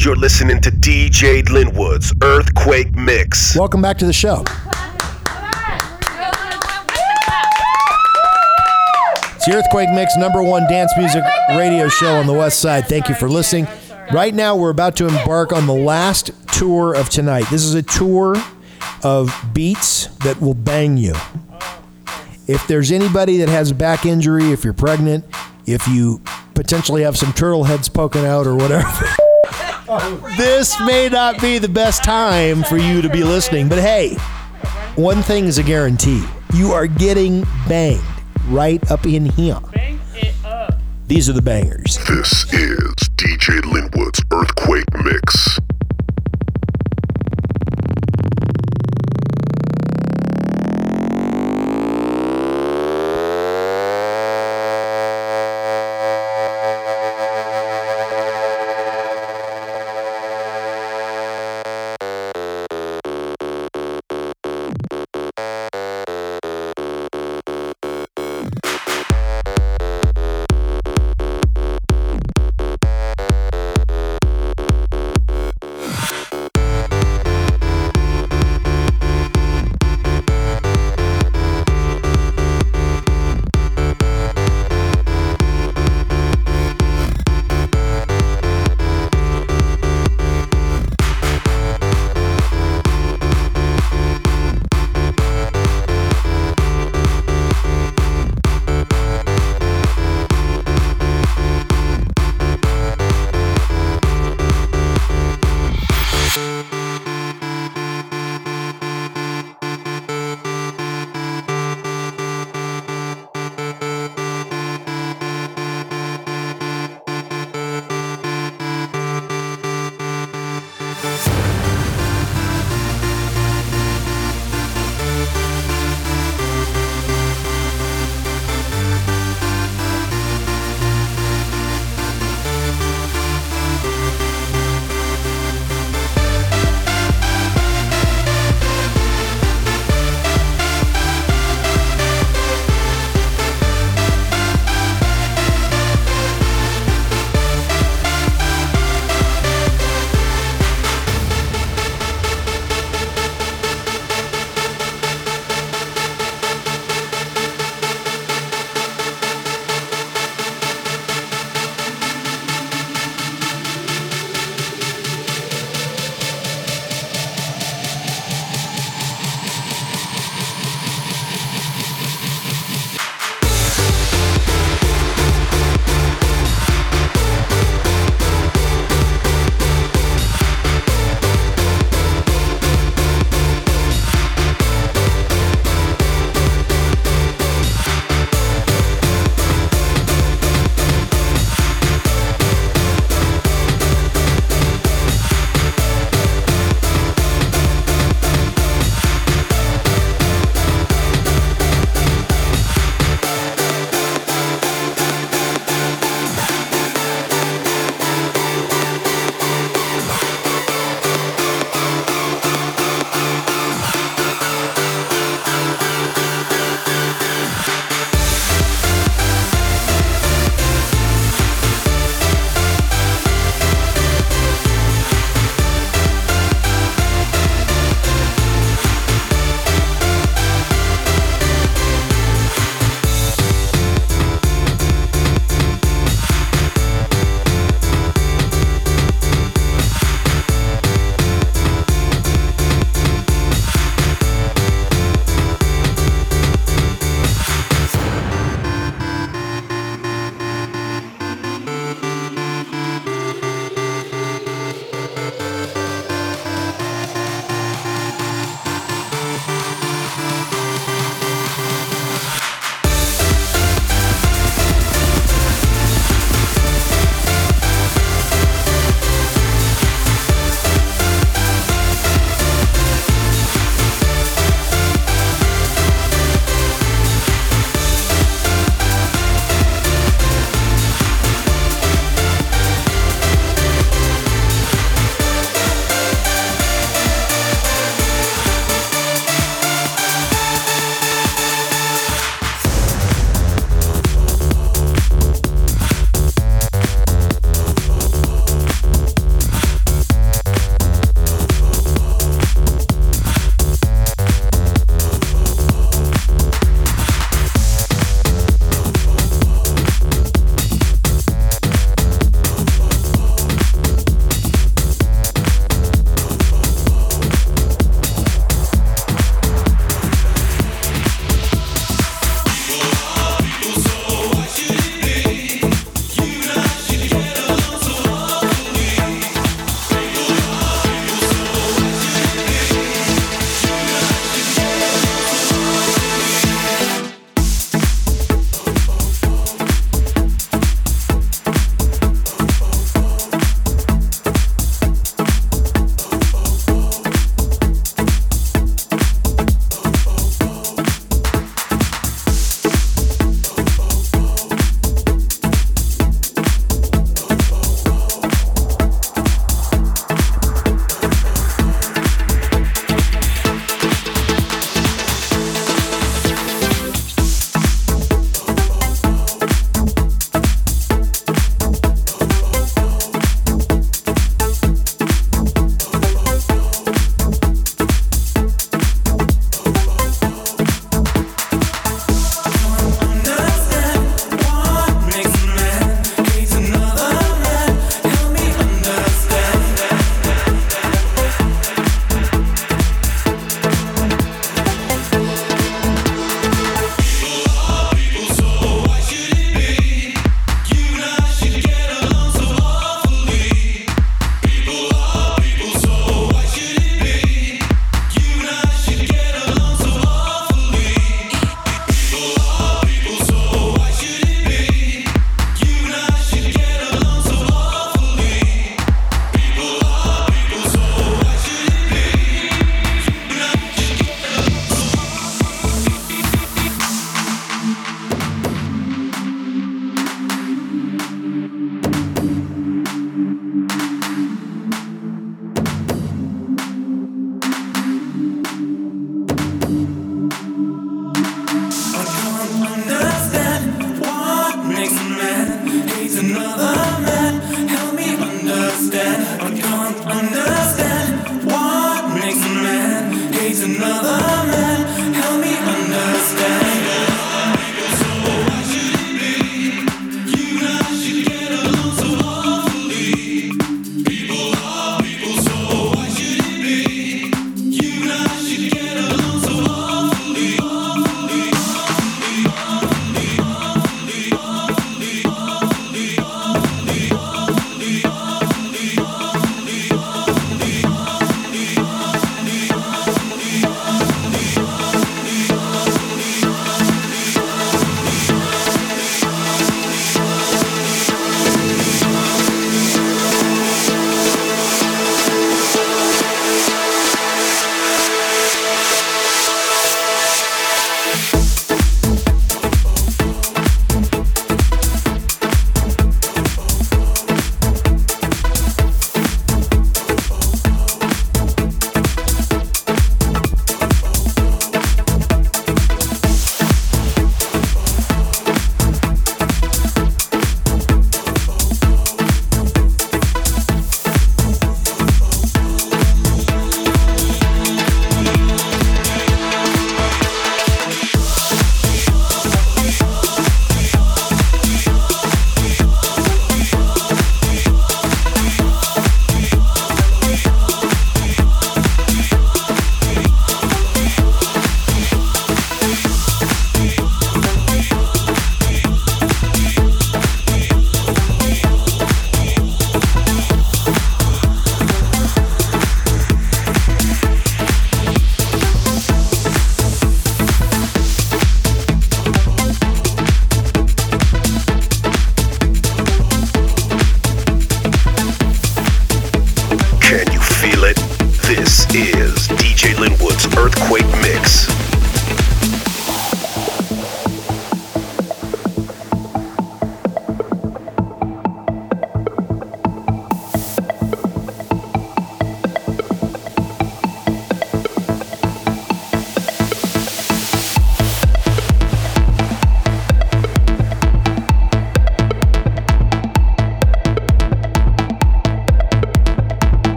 You're listening to DJ Linwood's Earthquake Mix. Welcome back to the show. It's the Earthquake Mix, number one dance music radio show on the West Side. Thank you for listening. Right now, we're about to embark on the last tour of tonight. This is a tour of beats that will bang you. If there's anybody that has a back injury, if you're pregnant, if you potentially have some turtle heads poking out or whatever, this may not be the best time for you to be listening. But hey, one thing is a guarantee you are getting banged right up in here. These are the bangers. This is DJ Linwood's Earthquake Mix.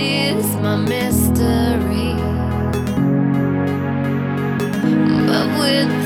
is my mystery. But with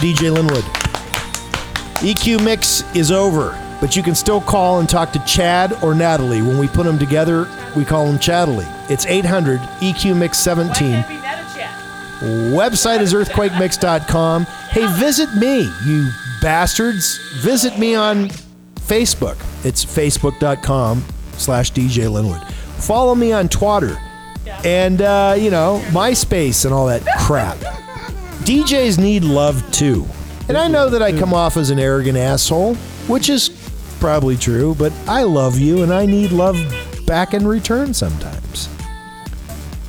DJ Linwood. EQ Mix is over, but you can still call and talk to Chad or Natalie. When we put them together, we call them Chadley. It's 800 EQ Mix 17. Website is earthquakemix.com. Hey, visit me, you bastards. Visit me on Facebook. It's facebook.com slash DJ Linwood. Follow me on Twitter and, uh, you know, MySpace and all that crap. DJs need love too. And I know that I come off as an arrogant asshole, which is probably true, but I love you and I need love back in return sometimes.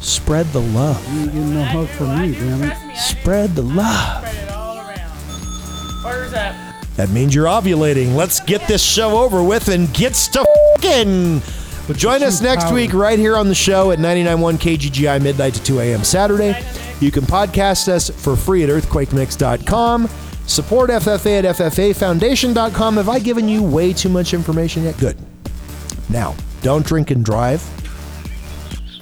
Spread the love. You ain't getting no hug from me, damn it. Spread the love. Spread it all around. Orders up. That means you're ovulating. Let's get this show over with and get to fucking. But join us next week right here on the show at 99.1 KGGI midnight to 2 a.m. Saturday. You can podcast us for free at earthquakemix.com. Support FFA at FFAfoundation.com. Have I given you way too much information yet? Good. Now, don't drink and drive.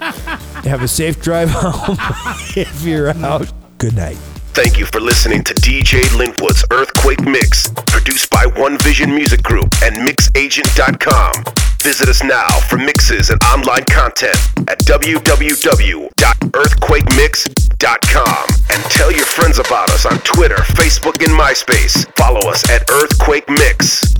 Have a safe drive home if you're out. Good night. Thank you for listening to DJ Linwood's Earthquake Mix, produced by One Vision Music Group and MixAgent.com. Visit us now for mixes and online content at www.earthquakemix.com and tell your friends about us on Twitter, Facebook, and MySpace. Follow us at Earthquake Mix.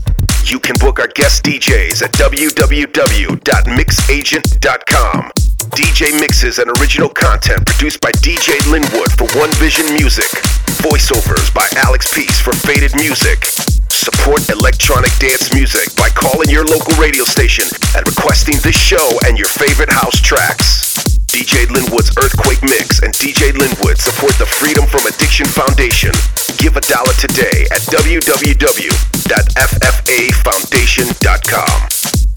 You can book our guest DJs at www.mixagent.com. DJ mixes and original content produced by DJ Linwood for One Vision Music. Voiceovers by Alex Peace for Faded Music. Support electronic dance music by calling your local radio station and requesting this show and your favorite house tracks. DJ Linwood's Earthquake Mix and DJ Linwood support the Freedom from Addiction Foundation. Give a dollar today at www.ffafoundation.com.